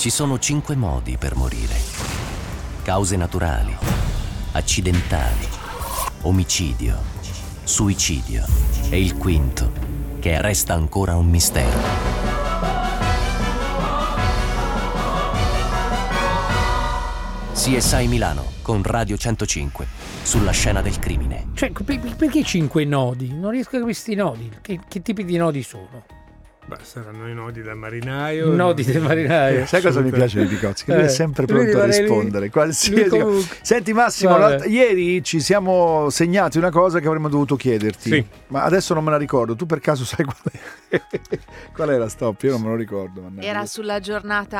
Ci sono cinque modi per morire. Cause naturali, accidentali, omicidio, suicidio e il quinto, che resta ancora un mistero. CSI Milano con Radio 105 sulla scena del crimine. Cioè, per- perché cinque nodi? Non riesco a capire questi nodi. Che, che tipi di nodi sono? Beh, saranno i nodi del marinaio. Nodi del marinaio. Sai cosa mi piace di Picozzi? Che lui Eh, è sempre lui pronto a rimane lì. rispondere. Qualsiasi... Lui Senti Massimo, ieri ci siamo segnati una cosa che avremmo dovuto chiederti, Sì. ma adesso non me la ricordo. Tu per caso sai qual, è? qual era stop? Io non me lo ricordo. mannaggia. Era sulla giornata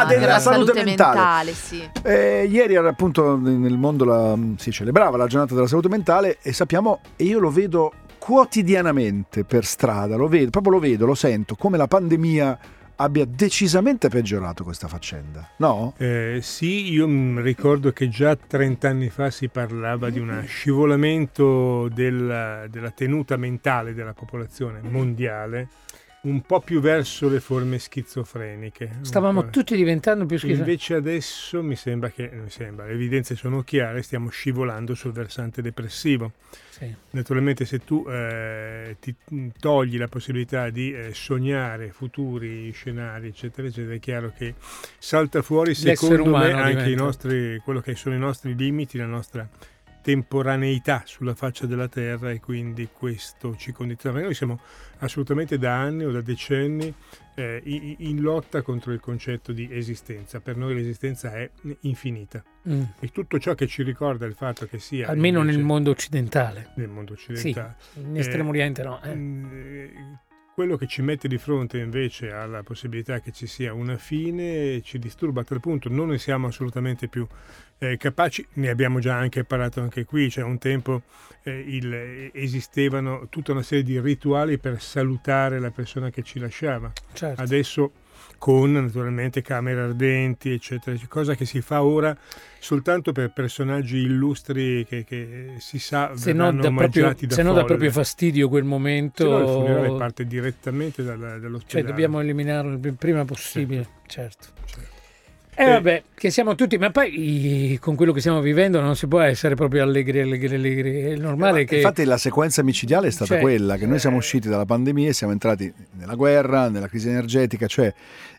Ah, della salute mentale. sì. Eh, ieri era appunto nel mondo la- si celebrava la giornata della salute mentale e sappiamo, e io lo vedo quotidianamente per strada, lo vedo, proprio lo vedo, lo sento, come la pandemia abbia decisamente peggiorato questa faccenda, no? Eh, sì, io mm, ricordo che già 30 anni fa si parlava di uno scivolamento della, della tenuta mentale della popolazione mondiale un po' più verso le forme schizofreniche. Stavamo tutti diventando più schifo. Invece adesso mi sembra che, mi sembra, le evidenze sono chiare, stiamo scivolando sul versante depressivo. Sì. Naturalmente se tu eh, ti togli la possibilità di eh, sognare futuri scenari, eccetera, eccetera, è chiaro che salta fuori, secondo me, anche nostri, quello che sono i nostri limiti, la nostra temporaneità sulla faccia della Terra e quindi questo ci condiziona. Noi siamo assolutamente da anni o da decenni eh, in lotta contro il concetto di esistenza. Per noi l'esistenza è infinita Mm. e tutto ciò che ci ricorda il fatto che sia Almeno invece nel mondo occidentale. nel mondo Sì, occidentale. in Estremo Eh, Oriente no. eh. Quello che ci mette di fronte invece alla possibilità che ci sia una fine ci disturba a tal punto, non ne siamo assolutamente più eh, capaci, ne abbiamo già anche parlato anche qui, cioè un tempo eh, il- esistevano tutta una serie di rituali per salutare la persona che ci lasciava, Certo. adesso con naturalmente camere ardenti, eccetera, cosa che si fa ora soltanto per personaggi illustri che, che si sa se no, verranno dà proprio, da se no dà proprio fastidio quel momento. Se no il funerale parte direttamente dalla- dall'ospedale. Cioè, dobbiamo eliminarlo il prima possibile, certo. Certo. E Eh, vabbè, che siamo tutti, ma poi con quello che stiamo vivendo non si può essere proprio allegri, allegri, allegri. È normale Ma che... Infatti la sequenza micidiale è stata Cioè, quella, che noi siamo eh, usciti dalla pandemia e siamo entrati nella guerra, nella crisi energetica, cioè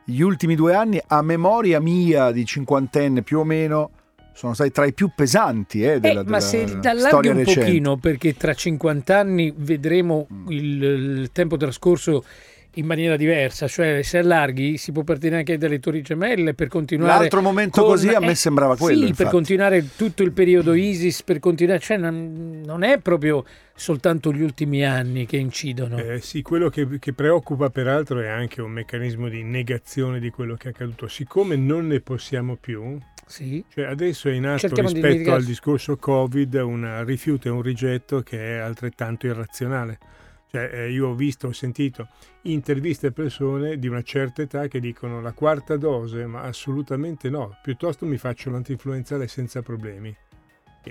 gli ultimi due anni a memoria mia di cinquantenne più o meno sono stati tra i più pesanti eh, Eh, della, ma della se allarghi storia un recente. pochino, perché tra 50 anni vedremo Mm. il, il tempo trascorso in maniera diversa, cioè se allarghi si può partire anche dalle torri gemelle per continuare L'altro momento con- così a me eh, sembrava quello. Sì, per infatti. continuare tutto il periodo ISIS, per continuare, cioè non, non è proprio soltanto gli ultimi anni che incidono. Eh, sì, quello che, che preoccupa peraltro è anche un meccanismo di negazione di quello che è accaduto. Siccome non ne possiamo più, Sì. cioè adesso è in atto Cerchiamo di rispetto al dimenticarci. discorso Covid un rifiuto e un rigetto che è altrettanto irrazionale. Cioè, eh, io ho visto, ho sentito interviste a persone di una certa età che dicono la quarta dose, ma assolutamente no, piuttosto mi faccio l'antinfluenzale senza problemi.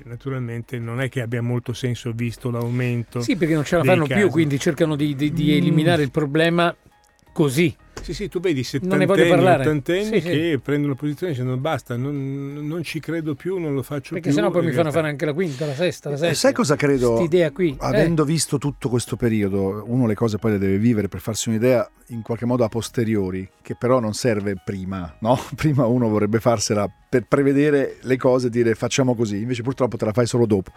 Naturalmente non è che abbia molto senso visto l'aumento. Sì, perché non ce la fanno più, casi. quindi cercano di, di- di Mm. eliminare il problema così. Sì, sì, tu vedi Non ne voglio settantenni, parlare. ottantenni Sì, sì. che prendono posizione dicendo basta, non, non ci credo più, non lo faccio Perché più. sennò poi mi fanno realtà- fare anche la quinta, la sesta, la. Eh, sai cosa credo? Quest'idea qui. eh. Avendo visto tutto questo periodo, uno le cose poi le deve vivere per farsi un'idea in qualche modo a posteriori, che però non serve prima, no? Prima uno vorrebbe farsela per prevedere le cose e dire facciamo così, invece purtroppo te la fai solo dopo.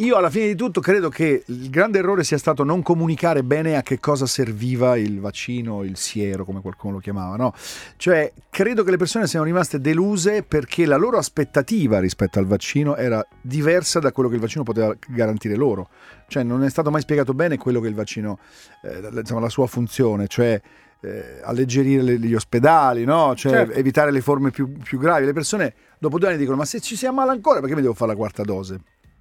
Io alla fine di tutto credo che il grande errore sia stato non comunicare bene a che cosa serviva il vaccino, il siero, come qualcuno lo chiamava, no? Cioè, credo che le persone siano rimaste deluse perché la loro aspettativa rispetto al vaccino era diversa da quello che il vaccino poteva garantire loro. Cioè, non è stato mai spiegato bene quello che il vaccino, eh, insomma, la sua funzione, cioè eh, alleggerire le- gli ospedali, no? Cioè, Certo. evitare le forme più, più gravi. Le persone dopo due anni dicono: Ma se ci si ammala ancora, perché mi devo fare la quarta dose?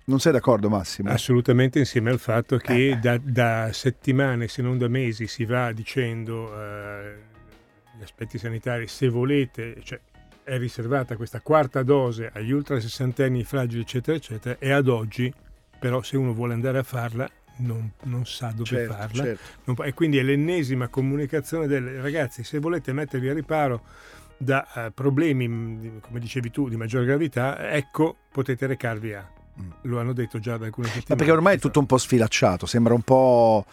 Non sei d'accordo, Massimo? Assolutamente insieme al fatto che Eh. da, da settimane, se non da mesi, si va dicendo eh, gli aspetti sanitari, se volete, cioè è riservata questa quarta dose agli ultra sessantenni fragili, eccetera, eccetera, e ad oggi, però, se uno vuole andare a farla, non, non sa dove Certo, farla. certo. Non e quindi è l'ennesima comunicazione del ragazzi, se volete mettervi a riparo, da uh, problemi, come dicevi tu, di maggior gravità, ecco, potete recarvi a. Lo hanno detto già da alcune settimane. Ma perché ormai è tutto un po' sfilacciato, sembra un po'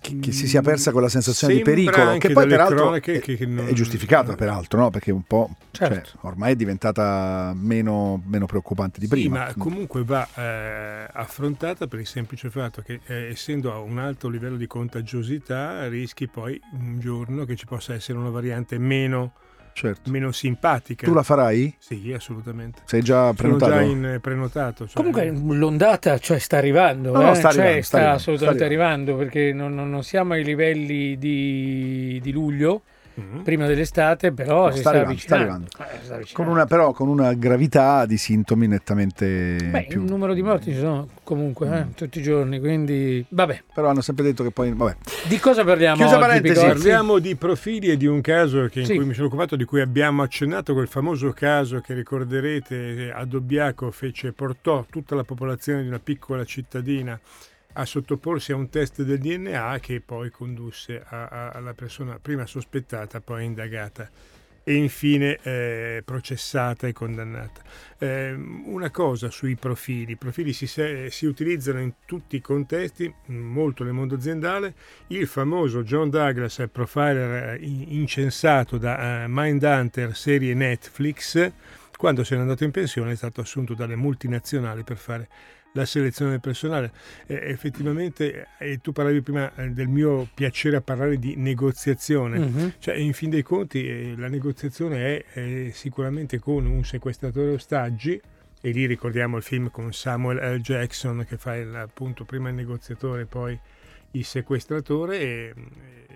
che, che, si sia persa quella sensazione Sembra di pericolo, che poi peraltro è, che, non... è, giustificata, peraltro, no? perché un po' certo. cioè, ormai è diventata meno, meno preoccupante di prima. Sì, ma comunque va eh, affrontata per il semplice fatto che eh, essendo a un alto livello di contagiosità rischi poi un giorno che ci possa essere una variante meno certo. meno simpatica. Tu la farai? Sì, assolutamente. Sei già prenotato? Sono già in prenotato. Cioè... Comunque l'ondata cioè, sta arrivando, no, no, eh? sta, cioè, arrivando, sta, sta assolutamente sta arrivando. arrivando perché non, non, siamo ai livelli di, di luglio mm-hmm. prima dell'estate, però no, si sta, sta, arrivando, sta arrivando. Eh, sta con una, però con una gravità di sintomi nettamente Beh, più... un numero di morti ci sono comunque eh, mm. tutti i giorni, quindi vabbè. Però hanno sempre detto che poi... Vabbè. Di cosa parliamo Chiusa oggi, parentesi. Parliamo di profili e di un caso che, in Sì. cui mi sono occupato, di cui abbiamo accennato, quel famoso caso che ricorderete a Dobbiaco fece, portò tutta la popolazione di una piccola cittadina a sottoporsi a un test del DNA che poi condusse a- a- alla persona prima sospettata, poi indagata e infine eh, processata e condannata. Eh, una cosa sui profili, i profili si, si utilizzano in tutti i contesti, molto nel mondo aziendale, il famoso John Douglas profiler eh, in- incensato da eh, Mindhunter serie Netflix, quando se n'è andato in pensione è stato assunto dalle multinazionali per fare la selezione del personale. Eh, effettivamente, eh, tu parlavi prima eh, del mio piacere a parlare di negoziazione. Mhm. Cioè, in fin dei conti, eh, la negoziazione è sicuramente con un sequestratore ostaggi, e lì ricordiamo il film con Samuel L. Jackson che fa il, appunto prima il negoziatore, poi il sequestratore, e,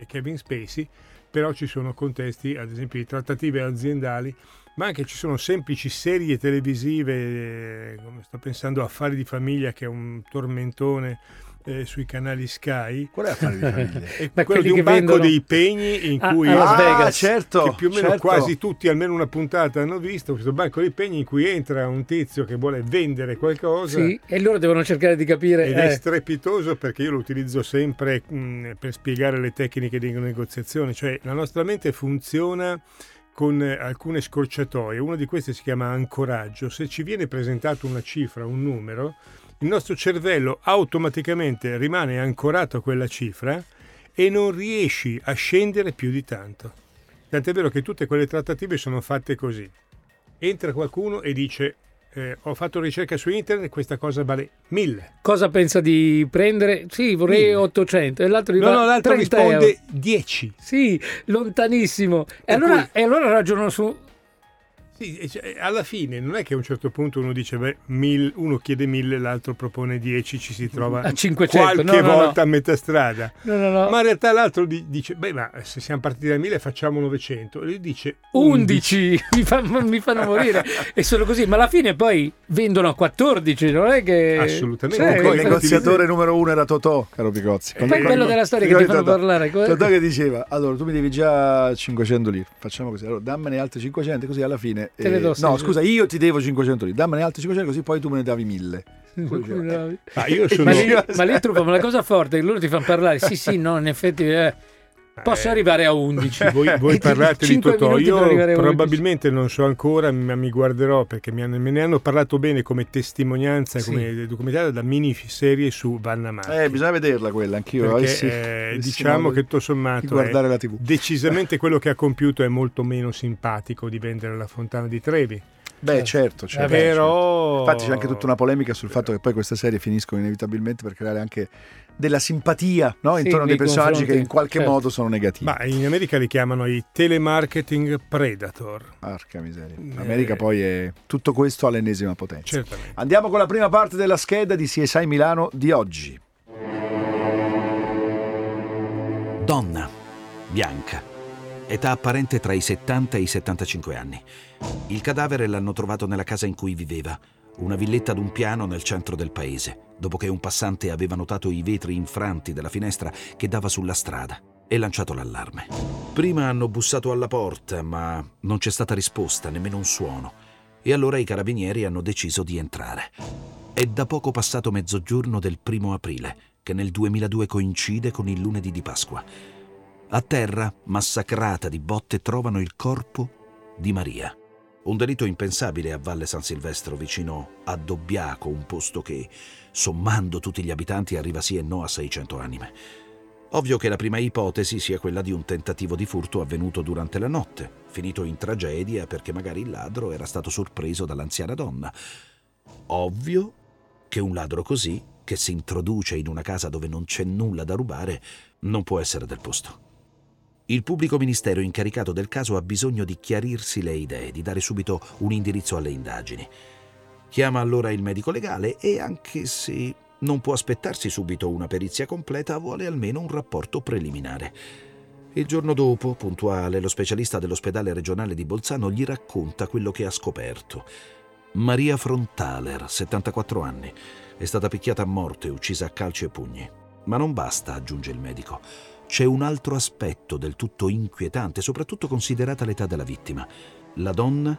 e Kevin Spacey. Però ci sono contesti, ad esempio, di trattative aziendali ma anche ci sono semplici serie televisive, eh, come sto pensando a Affari di famiglia che è un tormentone eh, sui canali Sky. Qual è affare di famiglia? È quello di un banco vendono dei pegni in cui a Las ah, Vegas. certo, che più o meno certo. quasi tutti almeno una puntata hanno visto questo banco dei pegni in cui entra un tizio che vuole vendere qualcosa Sì, e loro devono cercare di capire. ed è eh, strepitoso perché io lo utilizzo sempre mh, per spiegare le tecniche di negoziazione, cioè la nostra mente funziona con eh, alcune scorciatoie, una di queste si chiama ancoraggio, se ci viene presentato una cifra, un numero, il nostro cervello automaticamente rimane ancorato a quella cifra e non riesci a scendere più di tanto. Tant'è vero che tutte quelle trattative sono fatte così. Entra qualcuno e dice eh, ho fatto ricerca su internet, questa cosa vale 1000. cosa pensa di prendere? Sì, vorrei Mille. 800 e l'altro gli No, no, l'altro 30 risponde euro. 10. Sì, lontanissimo. E allora, cui- e allora ragionano su... Sì, cioè, alla fine non è che a un certo punto uno dice, beh, mil- uno chiede 1000, l'altro propone 10, ci si trova A 500, qualche no, no, no. volta a metà strada. No, no, no. Ma in realtà l'altro di- dice, beh, ma se siamo partiti da 1000 facciamo 900. E lui dice 11. 11 mi, fa- mi fanno morire e sono così ma alla fine poi vendono a 14 non è che Assolutamente. Cioè, il Eh, negoziatore numero uno era Totò, caro Picozzi. E poi Eh, quello no, della storia che ti fanno parlare co- Totò che diceva, allora tu mi devi già 500 lire, facciamo così, allora dammene altri 500 così alla fine... Te le eh, do no, scusa, io ti devo 500 lire, dammene altri 500 così poi tu me ne davi 1000. ma Ah, io sono... lì, ma lì il trucco ma la cosa forte loro ti fanno parlare sì sì no in effetti eh, posso Eh, arrivare a 11 Voi, voi parlate di Totò, io arrivare a 11. probabilmente non so ancora, ma mi guarderò perché mi hanno- me ne hanno parlato bene come testimonianza, Sì. come documentario da miniserie su Vanna Marchi. Eh, bisogna vederla quella, anch'io. Perché, eh, avessi diciamo modo che tutto sommato è la TV. decisamente quello che ha compiuto è molto meno simpatico di vendere la Fontana di Trevi. Beh, certo, certo. Vabbè, Però... Infatti c'è anche tutta una polemica sul fatto che poi queste serie finiscono inevitabilmente per creare anche della simpatia no? Sì, intorno a dei personaggi che in qualche certo. modo sono negativi. Ma in America li chiamano i telemarketing predator. Porca miseria. Eh. L'America poi è tutto questo all'ennesima potenza. Certamente. Andiamo con la prima parte della scheda di CSI Milano di oggi. Donna, bianca, età apparente tra i 70 e i 75 anni. Il cadavere l'hanno trovato nella casa in cui viveva, una villetta ad un piano nel centro del paese, dopo che un passante aveva notato i vetri infranti della finestra che dava sulla strada e lanciato l'allarme. Prima hanno bussato alla porta, ma non c'è stata risposta, nemmeno un suono, e allora i carabinieri hanno deciso di entrare. È da poco passato mezzogiorno del primo aprile, che nel 2002 coincide con il lunedì di Pasqua. A terra, massacrata di botte, trovano il corpo di Maria. Un delitto impensabile a Valle San Silvestro, vicino a Dobbiaco, un posto che, sommando tutti gli abitanti, arriva sì e no a 600 anime. Ovvio che la prima ipotesi sia quella di un tentativo di furto avvenuto durante la notte, finito in tragedia perché magari il ladro era stato sorpreso dall'anziana donna. Ovvio che un ladro così, che si introduce in una casa dove non c'è nulla da rubare, non può essere del posto. Il pubblico ministero incaricato del caso ha bisogno di chiarirsi le idee, di dare subito un indirizzo alle indagini. Chiama allora il medico legale e anche se non può aspettarsi subito una perizia completa, vuole almeno un rapporto preliminare. Il giorno dopo, puntuale, lo specialista dell'ospedale regionale di Bolzano gli racconta quello che ha scoperto. Maria Frontaler, 74 anni, è stata picchiata a morte, uccisa a calci e pugni. Ma non basta, aggiunge il medico c'è un altro aspetto del tutto inquietante, soprattutto considerata l'età della vittima. La donna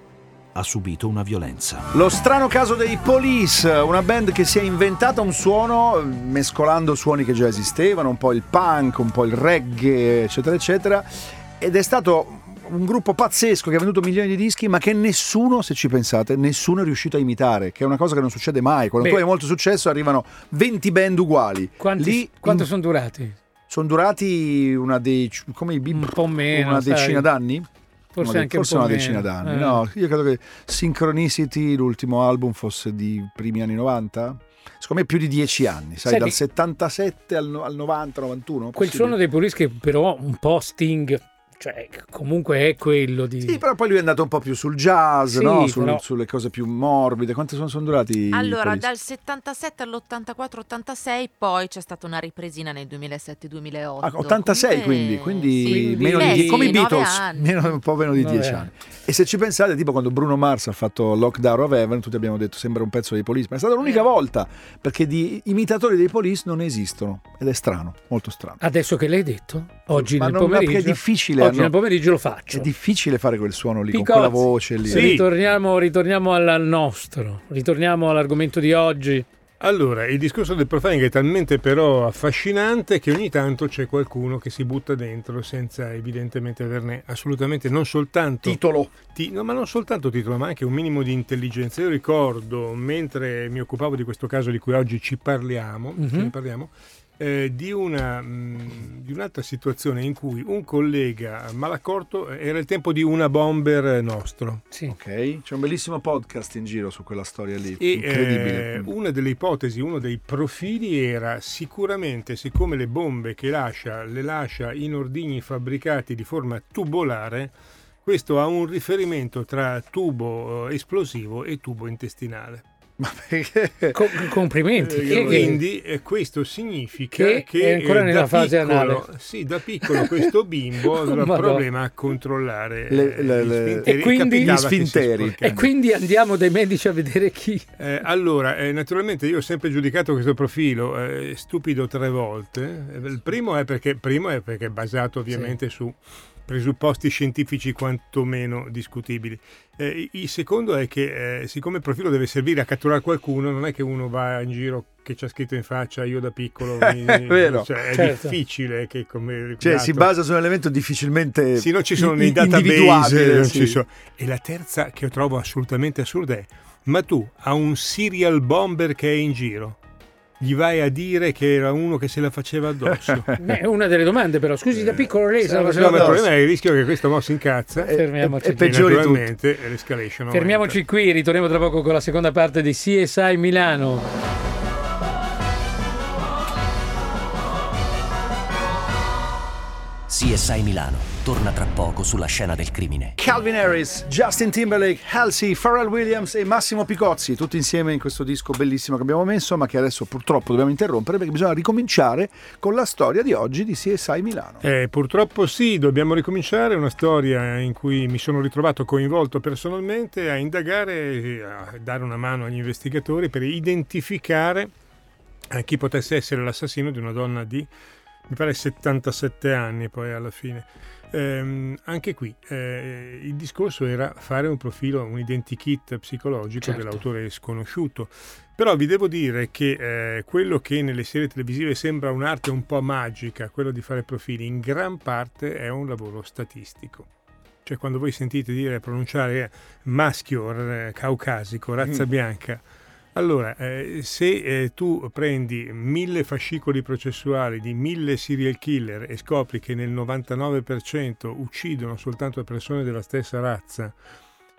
ha subito una violenza. Lo strano caso dei Police, una band che si è inventata un suono mescolando suoni che già esistevano, un po' il punk, un po' il reggae, eccetera, eccetera, ed è stato un gruppo pazzesco che ha venduto milioni di dischi, ma che nessuno, se ci pensate, nessuno è riuscito a imitare, che è una cosa che non succede mai. Quando Beh. tu hai molto successo arrivano 20 band uguali. Quanti, Lì quanto in- sono durati? Sono durati una come i Un meno, una sai. decina d'anni Forse anche forse un po' una decina meno. d'anni Eh. no io credo che Synchronicity l'ultimo album fosse di primi anni 90 secondo me più di dieci anni sai Sai dal che- 77 al, no- al 90 91 Quel suono dei Police che però un po' Sting, cioè comunque è quello di... sì però poi lui è andato un po' più sul jazz Sì, no? Sul- però- sulle cose più morbide quanto sono, sono durati Allora, dal 77 all'84-86, poi c'è stata una ripresina nel 2007-2008. Ah, 86 quindi, quindi, Quindi- meno di Beh, die- sì, come i Beatles, anni. meno- un po' meno di Nove 10 anni. E se ci pensate, tipo quando Bruno Mars ha fatto Lockdown of Heaven, tutti abbiamo detto sembra un pezzo dei Police, ma è stata l'unica volta, perché di imitatori dei Police non esistono, ed è strano, molto strano. Adesso che l'hai detto, oggi Ma nel non- ma perché pomeriggio... è difficile, Oggi nel pomeriggio lo faccio. È difficile fare quel suono lì, con Picozzi. quella voce lì. Sì. Ritorniamo, ritorniamo al nostro, ritorniamo all'argomento di oggi. Allora, il discorso del profiling è talmente però affascinante che ogni tanto c'è qualcuno che si butta dentro senza evidentemente averne assolutamente non soltanto Titolo. ti- no, ma non soltanto titolo, ma anche un minimo di intelligenza. Io ricordo, mentre mi occupavo di questo caso di cui oggi ci parliamo, Mhm. ne parliamo, eh, di, una, mh, di un'altra situazione in cui un collega malaccorto era il tempo di una bomber nostro. Sì. Ok, c'è un bellissimo podcast in giro su quella storia lì. E Incredibile. eh, una delle ipotesi, uno dei profili era sicuramente, siccome le bombe che lascia le lascia in ordigni fabbricati di forma tubolare, questo ha un riferimento tra tubo eh, esplosivo e tubo intestinale. Ma perché? Co- complimenti. Eh, Chi è che- quindi eh, questo significa Che che, è ancora eh, nella da fase piccolo, anale. Sì, da piccolo questo bimbo aveva problema a controllare Le- le- gli le- sfinteri E quindi-. E quindi andiamo dai medici a vedere chi. Eh, allora, eh, naturalmente io ho sempre giudicato questo profilo eh, stupido tre volte. Il primo è perché, primo è perché è basato ovviamente su presupposti scientifici quantomeno discutibili. Eh, il secondo è che eh, siccome il profilo deve servire a catturare qualcuno, non è che uno va in giro che c'è scritto in faccia io da piccolo. mi- È vero. cioè, è Certo. difficile che come Cioè, si basa su un elemento difficilmente sì, non ci sono nei database. sì. sono. E la terza che io trovo assolutamente assurda è: ma tu a un serial bomber che è in giro, gli vai a dire che era uno che se la faceva addosso? Beh, È una delle domande però. Scusi, da piccolo lei se la No, faceva ma il addosso. problema è il rischio che questo mo si incazza. Eh, Fermiamoci e peggiore di tutto. l'escalation aumenta. Fermiamoci qui, ritorniamo tra poco con la seconda parte di CSI Milano. CSI Milano torna tra poco sulla scena del crimine. Calvin Harris, Justin Timberlake, Halsey, Pharrell Williams e Massimo Picozzi, tutti insieme in questo disco bellissimo che abbiamo messo, ma che adesso purtroppo dobbiamo interrompere perché bisogna ricominciare con la storia di oggi di CSI Milano. Eh, purtroppo sì, dobbiamo ricominciare una storia in cui mi sono ritrovato coinvolto personalmente a indagare e a dare una mano agli investigatori per identificare eh, chi potesse essere l'assassino di una donna di, mi pare, 77 anni poi alla fine. Ehm, anche qui eh, il discorso era fare un profilo, un identikit psicologico Certo. dell'autore sconosciuto. Però vi devo dire che eh, quello che nelle serie televisive sembra un'arte un po' magica, quello di fare profili, in gran parte è un lavoro statistico. Cioè quando voi sentite dire pronunciare maschio eh, caucasico, razza mm. bianca, allora, eh, se eh, tu prendi mille fascicoli processuali di mille serial killer e scopri che nel 99% uccidono soltanto persone della stessa razza,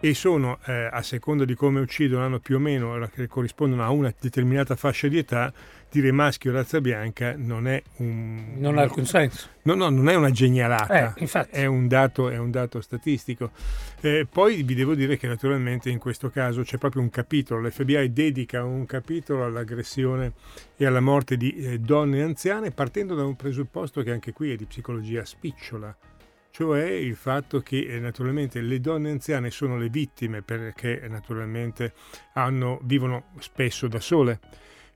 e sono, eh, a seconda di come uccidono, hanno più o meno che corrispondono a una determinata fascia di età, dire maschio o razza bianca non è un... Non ha alcun senso. No, no, non è una genialata, eh, è, un dato, è, un dato, statistico. Eh, poi vi devo dire che naturalmente in questo caso c'è proprio un capitolo, l'FBI dedica un capitolo all'aggressione e alla morte di eh, donne anziane partendo da un presupposto che anche qui è di psicologia spicciola cioè il fatto che eh, naturalmente le donne anziane sono le vittime perché naturalmente hanno, vivono spesso da sole,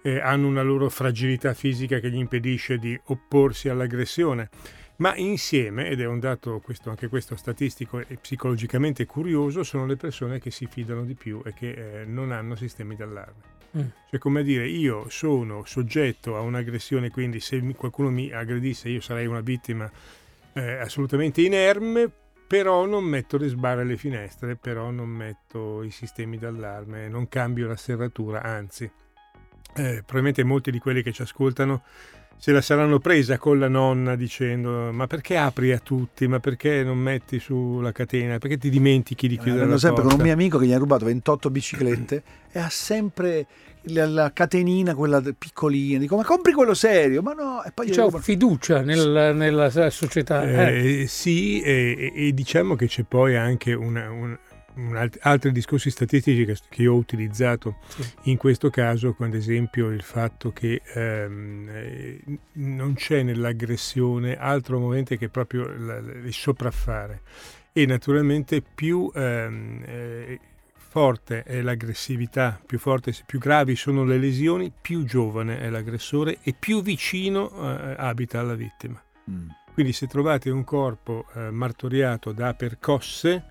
eh, hanno una loro fragilità fisica che gli impedisce di opporsi all'aggressione, ma insieme, ed è un dato questo, anche questo statistico e psicologicamente curioso, sono le persone che si fidano di più e che eh, non hanno sistemi d'allarme. Mm. Cioè, come dire, io sono soggetto a un'aggressione, quindi se qualcuno mi aggredisse io sarei una vittima eh, assolutamente inerme, però non metto le sbarre alle finestre, però non metto i sistemi d'allarme, non cambio la serratura, anzi, eh, probabilmente molti di quelli che ci ascoltano se la saranno presa con la nonna dicendo ma perché apri a tutti, ma perché non metti sulla catena, perché ti dimentichi di chiudere eh, la sempre porta? con un mio amico che gli ha rubato 28 biciclette e ha sempre la, la, catenina, quella piccolina, dico ma compri quello serio, ma no, e poi... C'è fiducia nel, nella società. Eh, eh. Sì, e, e, diciamo che c'è poi anche una, un, alt- altri discorsi statistici che, che ho utilizzato sì. in questo caso, come ad esempio il fatto che ehm, eh, non c'è nell'aggressione altro momento che proprio il sopraffare e naturalmente più ehm, eh, forte è l'aggressività, più forte, più gravi sono le lesioni, più giovane è l'aggressore e più vicino eh, abita alla vittima. Mm. Quindi se trovate un corpo eh, martoriato da percosse,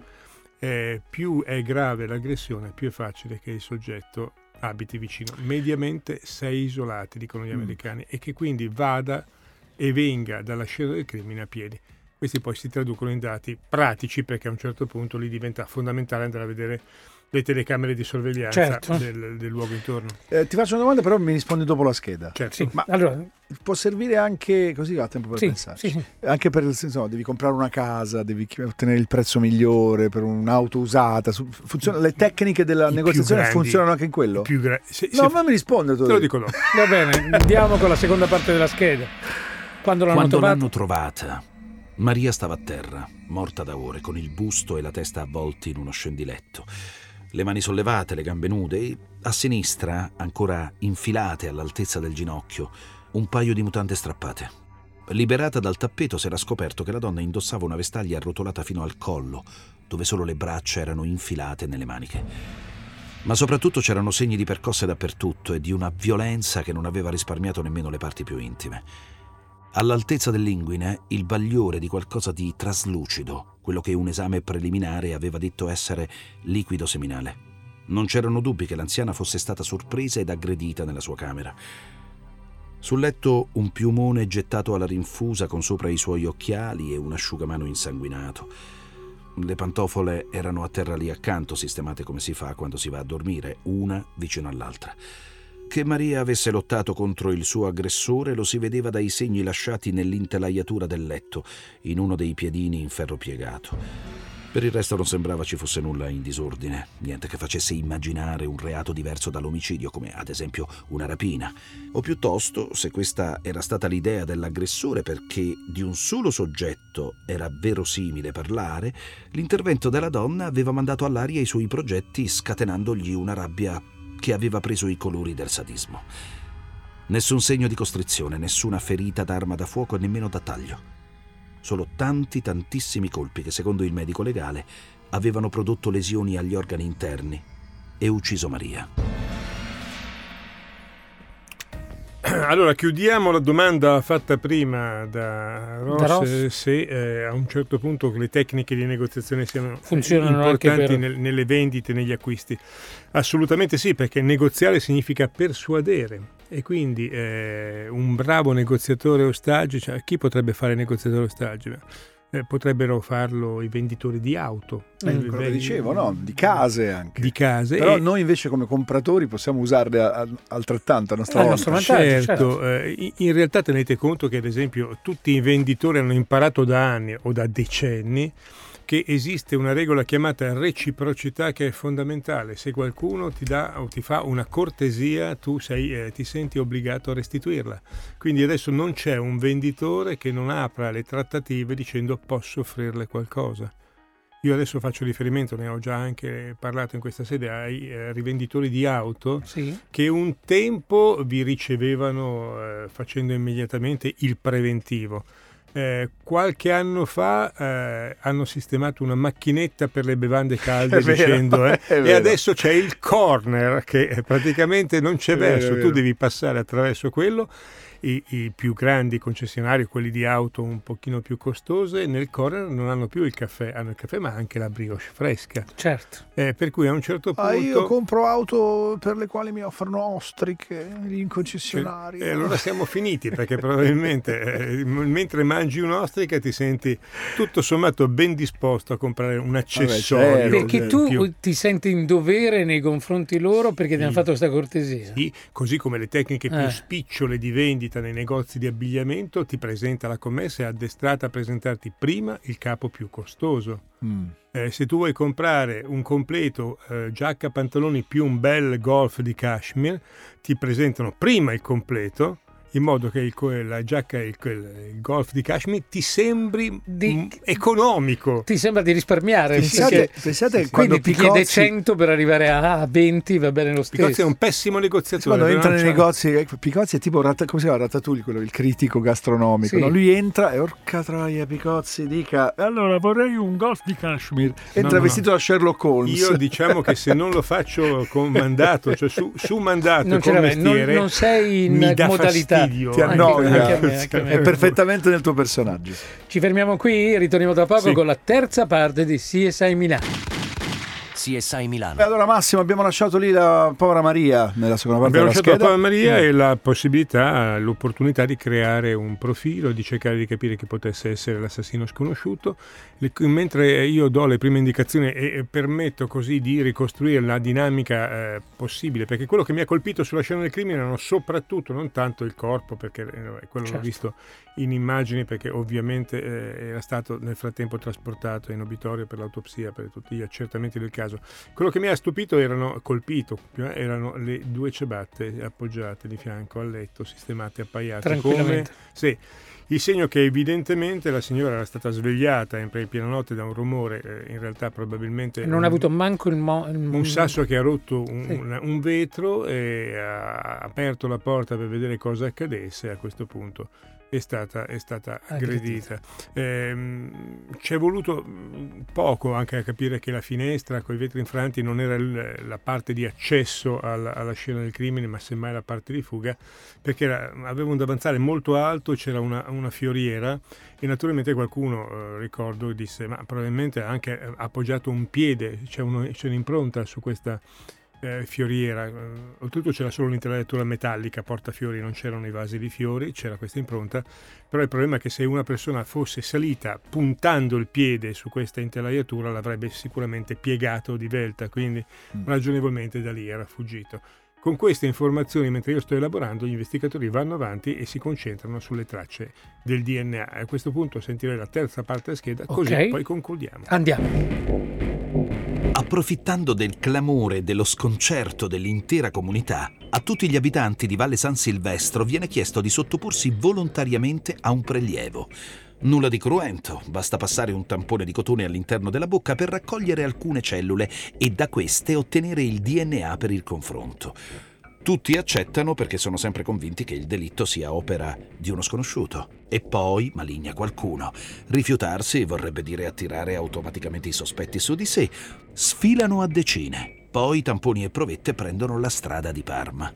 eh, più è grave l'aggressione, più è facile che il soggetto abiti vicino. Mediamente sei isolati, dicono gli mm. americani, e che quindi vada e venga dalla scena del crimine a piedi. Questi poi si traducono in dati pratici perché a un certo punto lì diventa fondamentale andare a vedere le telecamere di sorveglianza certo. del, del, luogo intorno. Eh, ti faccio una domanda, però mi rispondi dopo la scheda. Certo. Sì, Ma allora, può servire anche così ha tempo per sì, pensarci. Sì, anche per il senso, no, devi comprare una casa, devi ottenere il prezzo migliore per un'auto usata. Funziona, le tecniche della I negoziazione grandi, funzionano anche in quello? Gra- se, no, se, ma mi risponde. Te lo dico no. Va bene, andiamo con la seconda parte della scheda. Quando l'hanno, Quando trovata? l'hanno trovata, Maria stava a terra, morta da ore, con il busto e la testa avvolti in uno scendiletto le mani sollevate, le gambe nude e a sinistra, ancora infilate all'altezza del ginocchio, un paio di mutande strappate. Liberata dal tappeto si era scoperto che la donna indossava una vestaglia arrotolata fino al collo, dove solo le braccia erano infilate nelle maniche. Ma soprattutto c'erano segni di percosse dappertutto e di una violenza che non aveva risparmiato nemmeno le parti più intime. All'altezza dell'inguine il bagliore di qualcosa di traslucido, quello che un esame preliminare aveva detto essere liquido seminale. Non c'erano dubbi che l'anziana fosse stata sorpresa ed aggredita nella sua camera. Sul letto un piumone gettato alla rinfusa con sopra i suoi occhiali e un asciugamano insanguinato. Le pantofole erano a terra lì accanto, sistemate come si fa quando si va a dormire, una vicino all'altra. Che Maria avesse lottato contro il suo aggressore lo si vedeva dai segni lasciati nell'intelaiatura del letto, in uno dei piedini in ferro piegato. Per il resto non sembrava ci fosse nulla in disordine, niente che facesse immaginare un reato diverso dall'omicidio, come ad esempio una rapina. O piuttosto, se questa era stata l'idea dell'aggressore perché di un solo soggetto era verosimile parlare, l'intervento della donna aveva mandato all'aria i suoi progetti scatenandogli una rabbia che aveva preso i colori del sadismo. Nessun segno di costrizione, nessuna ferita d'arma da fuoco e nemmeno da taglio. Solo tanti, tantissimi colpi che, secondo il medico legale, avevano prodotto lesioni agli organi interni e ucciso Maria. Allora, chiudiamo la domanda fatta prima da Ross, da Ross. se eh, a un certo punto le tecniche di negoziazione siano Funzionano importanti per... nel, nelle vendite, negli acquisti. Assolutamente sì, perché negoziare significa persuadere e quindi eh, un bravo negoziatore ostaggio, cioè, chi potrebbe fare negoziatore ostaggio? eh, potrebbero farlo i venditori di auto. Eh, quello che dicevo, no? Di case anche. Di case. Però e- noi invece come compratori possiamo usarle a- a- altrettanto a nostra Eh, volta. nostro vantaggio, Certo, certo. eh, in- in realtà tenete conto che ad esempio tutti i venditori hanno imparato da anni o da decenni che esiste una regola chiamata reciprocità che è fondamentale. Se qualcuno ti dà o ti fa una cortesia, tu sei, eh, ti senti obbligato a restituirla. Quindi adesso non c'è un venditore che non apra le trattative dicendo posso offrirle qualcosa. Io adesso faccio riferimento, ne ho già anche parlato in questa sede, ai eh, rivenditori di auto Sì. che un tempo vi ricevevano eh, facendo immediatamente il preventivo. Eh, qualche anno fa eh, hanno sistemato una macchinetta per le bevande calde vero, dicendo eh, e adesso c'è il corner che praticamente non c'è verso, tu devi passare attraverso quello. I, i più grandi concessionari, quelli di auto un pochino più costose, nel corner non hanno più il caffè, hanno il caffè ma anche la brioche fresca. Certo. Eh, per cui a un certo punto... Ah, io compro auto per le quali mi offrono ostriche in concessionario. E allora siamo finiti perché probabilmente eh, mentre mangi un'ostrica ti senti tutto sommato ben disposto a comprare un accessorio. certo. Perché eh, tu più- ti senti in dovere nei confronti loro perché ti hanno fatto questa cortesia. Sì, così come le tecniche più Eh. spicciole di vendita nei negozi di abbigliamento ti presenta la commessa è addestrata a presentarti prima il capo più costoso. Mm. Eh, se tu vuoi comprare un completo eh, giacca pantaloni più un bel golf di cashmere, ti presentano prima il completo in modo che il la giacca il, il golf di cashmere ti sembri Di- mm, economico. Ti sembra di risparmiare. Pensate, perché- pensate quindi quando ti chiede Picozzi, 100 per arrivare a a 20, va bene lo Picozzi è stesso. un pessimo negoziatore. quando entra nei negozi, ecco, Picozzi è tipo Rat- come si chiama Ratatouille, quello, il critico gastronomico. Sì. no? Lui entra e orca troia, Picozzi dica allora vorrei un golf di cashmere. Entra no. vestito da Sherlock Holmes. Io diciamo che se non lo faccio con mandato, cioè su, su mandato non, con l'hai, non, mestiere, non sei in mi dà modalità. fastidio. Ti Anche- annoia. anche a me, anche a me. è perfettamente nel tuo personaggio. Ci fermiamo qui, ritorniamo tra poco Sì. con la terza parte di CSI Milano. CSI Milano. E allora Massimo abbiamo lasciato lì la povera Maria nella seconda parte Abbiamo della lasciato la scheda. Povera Maria Mm. e la possibilità, l'opportunità di creare un profilo, di cercare di capire chi potesse essere l'assassino sconosciuto. Le- mentre io do le prime indicazioni e, e permetto così di ricostruire la dinamica eh, possibile, perché quello che mi ha colpito sulla scena del crimine erano soprattutto non tanto il corpo, perché eh, quello Certo. l'ho visto in immagini, perché ovviamente eh, era stato nel frattempo trasportato in obitorio per l'autopsia, per tutti gli accertamenti del caso. Quello che mi ha stupito erano, colpito, eh, erano le due ciabatte appoggiate di fianco al letto, sistemate, appaiate. Come, sì, il segno che evidentemente la signora era stata svegliata in piena notte da un rumore, eh, in realtà probabilmente... Non un- ha avuto manco il, mo- il un sasso che ha rotto un, Sì. un- un vetro e ha aperto la porta per vedere cosa accadesse. A questo punto è stata, è stata Aggredita. aggredita. Ehm, ci è voluto mh, poco anche a capire che la finestra con i vetri infranti non era la parte di accesso alla, alla scena del crimine, ma semmai la parte di fuga, perché era- aveva un davanzale molto alto, c'era una, una fioriera e naturalmente qualcuno, eh, ricordo, disse, ma probabilmente ha anche eh, appoggiato un piede, c'è, uno- c'è un'impronta su questa eh, fioriera. Eh, Oltretutto c'era solo un'intelaiatura metallica, portafiori, non c'erano i vasi di fiori, c'era questa impronta, però il problema è che se una persona fosse salita puntando il piede su questa intelaiatura l'avrebbe sicuramente piegato di velta, quindi Mm. ragionevolmente da lì era fuggito. Con queste informazioni, mentre io sto elaborando, gli investigatori vanno avanti e si concentrano sulle tracce del DNA. A questo punto sentirei la terza parte della scheda, così Ok. poi concludiamo. Andiamo. Approfittando del clamore e dello sconcerto dell'intera comunità, a tutti gli abitanti di Valle San Silvestro viene chiesto di sottoporsi volontariamente a un prelievo. Nulla di cruento, basta passare un tampone di cotone all'interno della bocca per raccogliere alcune cellule e da queste ottenere il DNA per il confronto. Tutti accettano perché sono sempre convinti che il delitto sia opera di uno sconosciuto. E poi maligna qualcuno. Rifiutarsi vorrebbe dire attirare automaticamente i sospetti su di sé. Sfilano a decine. Poi tamponi e provette prendono la strada di Parma.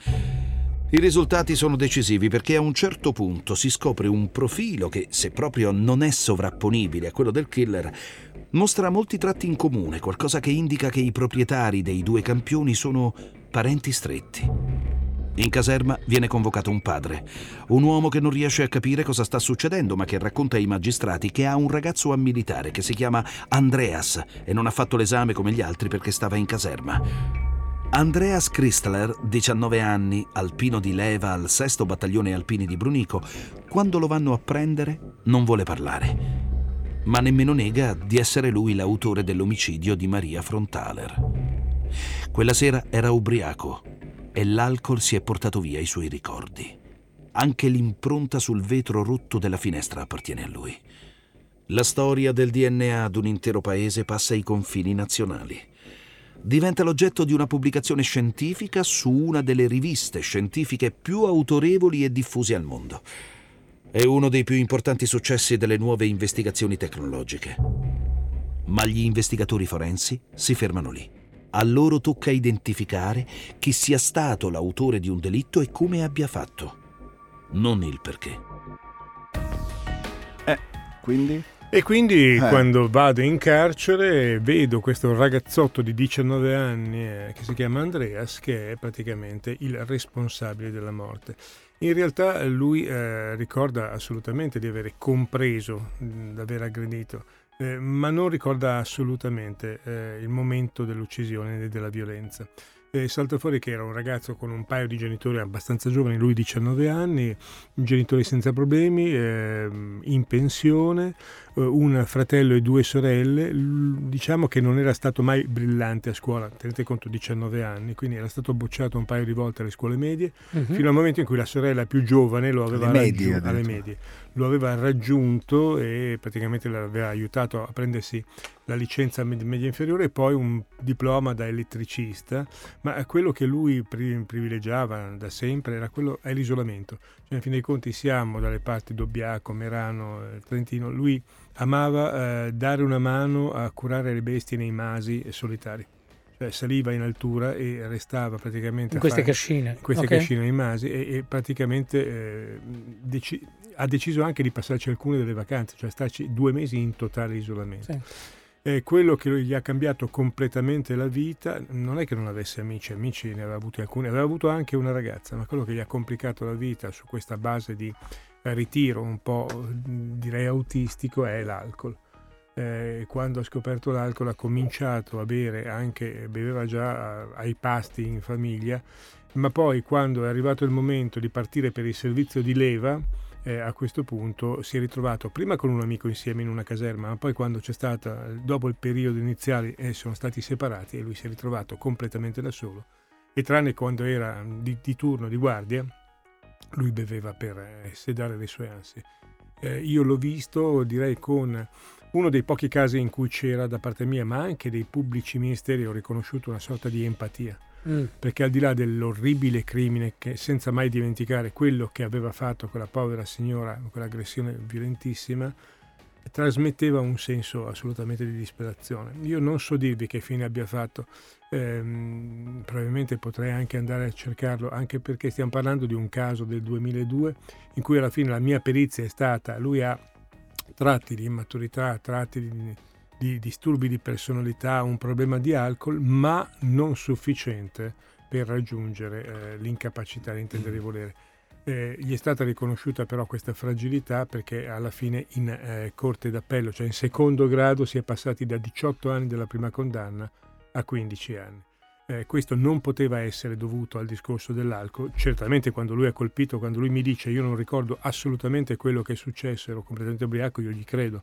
I risultati sono decisivi perché a un certo punto si scopre un profilo che, se proprio non è sovrapponibile a quello del killer, mostra molti tratti in comune, qualcosa che indica che i proprietari dei due campioni sono parenti stretti. In caserma viene convocato un padre, un uomo che non riesce a capire cosa sta succedendo, ma che racconta ai magistrati che ha un ragazzo a militare che si chiama Andreas e non ha fatto l'esame come gli altri perché stava in caserma. Andreas Christler, 19 anni, alpino di leva al 6 battaglione alpini di Brunico, quando lo vanno a prendere non vuole parlare ma nemmeno nega di essere lui l'autore dell'omicidio di Maria Frontaler. Quella sera era ubriaco e l'alcol si è portato via i suoi ricordi. Anche l'impronta sul vetro rotto della finestra appartiene a lui. La storia del DNA ad un intero paese passa ai confini nazionali. Diventa l'oggetto di una pubblicazione scientifica su una delle riviste scientifiche più autorevoli e diffuse al mondo. È uno dei più importanti successi delle nuove investigazioni tecnologiche. Ma gli investigatori forensi si fermano lì. A loro tocca identificare chi sia stato l'autore di un delitto e come abbia fatto, non il perché. Eh, quindi? E quindi Eh. quando vado in carcere vedo questo ragazzotto di 19 anni eh, che si chiama Andreas che è praticamente il responsabile della morte. In realtà lui eh, ricorda assolutamente di aver compreso, di aver aggredito, eh, ma non ricorda assolutamente eh, il momento dell'uccisione e della violenza. Eh, salta fuori che era un ragazzo con un paio di genitori abbastanza giovani, lui 19 anni, genitori senza problemi, ehm, in pensione, un fratello e due sorelle, diciamo che non era stato mai brillante a scuola, tenete conto 19 anni, quindi era stato bocciato un paio di volte alle scuole medie, Mhm. fino al momento in cui la sorella più giovane lo aveva, medie, raggiun- alle addirittura. medie, lo aveva raggiunto e praticamente l'aveva aiutato a prendersi la licenza med- media inferiore e poi un diploma da elettricista, ma quello che lui pri- privilegiava da sempre era quello è l'isolamento. Cioè, in fin dei conti siamo dalle parti d'Obbiaco, Merano, eh, Trentino, lui amava eh, dare una mano a curare le bestie nei masi solitari. Cioè saliva in altura e restava praticamente In queste fare- cascine. in queste ok? cascine nei masi e, e praticamente eh, deci- ha deciso anche di passarci alcune delle vacanze, cioè starci due mesi in totale isolamento. Sì. E quello che gli ha cambiato completamente la vita non è che non avesse amici, amici ne aveva avuti alcuni, aveva avuto anche una ragazza, ma quello che gli ha complicato la vita su questa base di eh, ritiro un po' direi autistico è l'alcol. Eh, quando ha scoperto l'alcol ha cominciato a bere anche, beveva già eh, ai pasti in famiglia, ma poi quando è arrivato il momento di partire per il servizio di leva, eh, a questo punto si è ritrovato prima con un amico insieme in una caserma, ma poi quando c'è stata, dopo il periodo iniziale, eh, sono stati separati e lui si è ritrovato completamente da solo. E tranne quando era di, di turno di guardia, lui beveva per eh, sedare le sue ansie. Eh, io l'ho visto, direi, con uno dei pochi casi in cui c'era da parte mia, ma anche dei pubblici ministeri, ho riconosciuto una sorta di empatia Mm. perché al di là dell'orribile crimine che senza mai dimenticare quello che aveva fatto quella povera signora, quell'aggressione violentissima, trasmetteva un senso assolutamente di disperazione. Io non so dirvi che fine abbia fatto, ehm, probabilmente potrei anche andare a cercarlo, anche perché stiamo parlando di un caso del 2002 in cui alla fine la mia perizia è stata, lui ha tratti di immaturità, tratti di, di disturbi di personalità, un problema di alcol, ma non sufficiente per raggiungere eh, l'incapacità di intendere e volere. Eh, gli è stata riconosciuta però questa fragilità perché alla fine in eh, corte d'appello, cioè in secondo grado, si è passati da 18 anni della prima condanna a 15 anni. Eh, questo non poteva essere dovuto al discorso dell'alcol. Certamente quando lui è colpito, quando lui mi dice io non ricordo assolutamente quello che è successo, ero completamente ubriaco, io gli credo.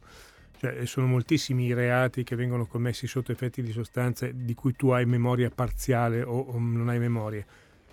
Cioè, sono moltissimi i reati che vengono commessi sotto effetti di sostanze di cui tu hai memoria parziale o, o non hai memoria.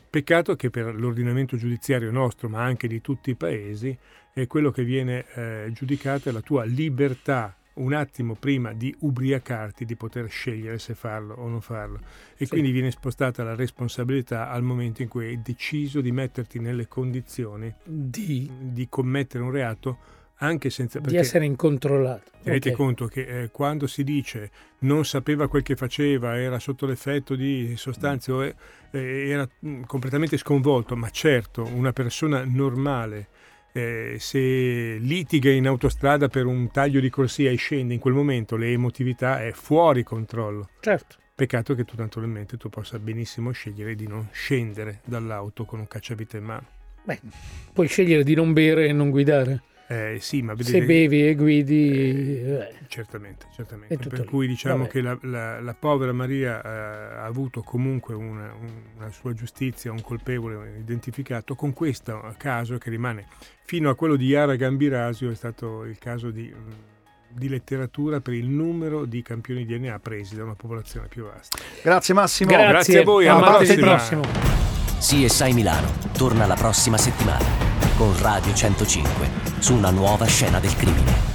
Peccato che per l'ordinamento giudiziario nostro, ma anche di tutti i paesi, è quello che viene eh, giudicato è la tua libertà un attimo prima di ubriacarti di poter scegliere se farlo o non farlo e Sì. quindi viene spostata la responsabilità al momento in cui hai deciso di metterti nelle condizioni Di, di commettere un reato anche senza di essere incontrollato. Tenete Ok. conto che eh, quando si dice non sapeva quel che faceva, era sotto l'effetto di sostanze o eh, eh, era mm, completamente sconvolto, ma certo una persona normale eh, se litiga in autostrada per un taglio di corsia e scende in quel momento le emotività è fuori controllo. Certo. Peccato che tu naturalmente tu possa benissimo scegliere di non scendere dall'auto con un cacciavite in mano. Beh, puoi scegliere di non bere e non guidare. Eh, sì, ma vedete, Se bevi e guidi... eh, Certamente, certamente. Tutto Per lì. cui diciamo Vabbè. che la, la- la povera Maria eh, ha avuto comunque una, un- una sua giustizia, un colpevole identificato. Con questo caso che rimane fino a quello di Yara Gambirasio è stato il caso di, mh, di letteratura per il numero di campioni DNA presi da una popolazione più vasta. Grazie Massimo. Grazie, grazie a voi, alla prossima. prossimo. CSI Milano torna la prossima settimana con Radio 105 su una nuova scena del crimine.